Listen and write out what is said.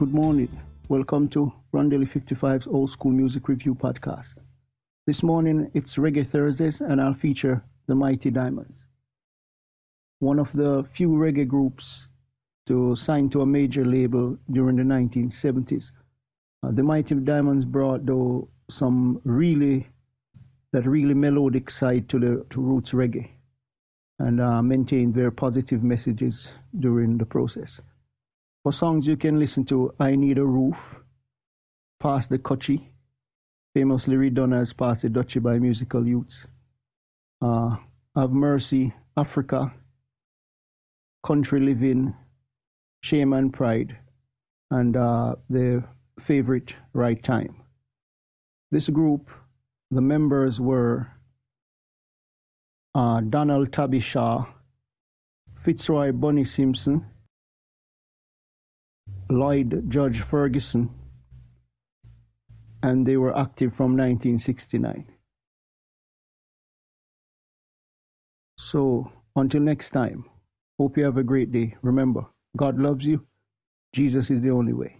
Good morning. Welcome to Rondelle 55's Old School Music Review Podcast. This morning it's Reggae Thursdays and I'll feature the Mighty Diamonds. One of the few reggae groups to sign to a major label during the 1970s. Uh, the Mighty Diamonds brought though some really that really melodic side to the to roots reggae and uh, maintained very positive messages during the process. For songs you can listen to I Need a Roof, Pass the Cutchie, famously redone as Pass the Dutchie by Musical Youths, uh, Have Mercy, Africa, Country Living, Shame and Pride, and uh, their favorite Right Time. This group, the members were uh, Donald Fitzroy Bunny Simpson, Lloyd Judge Ferguson, and they were active from 1969. So, until next time, hope you have a great day. Remember, God loves you, Jesus is the only way.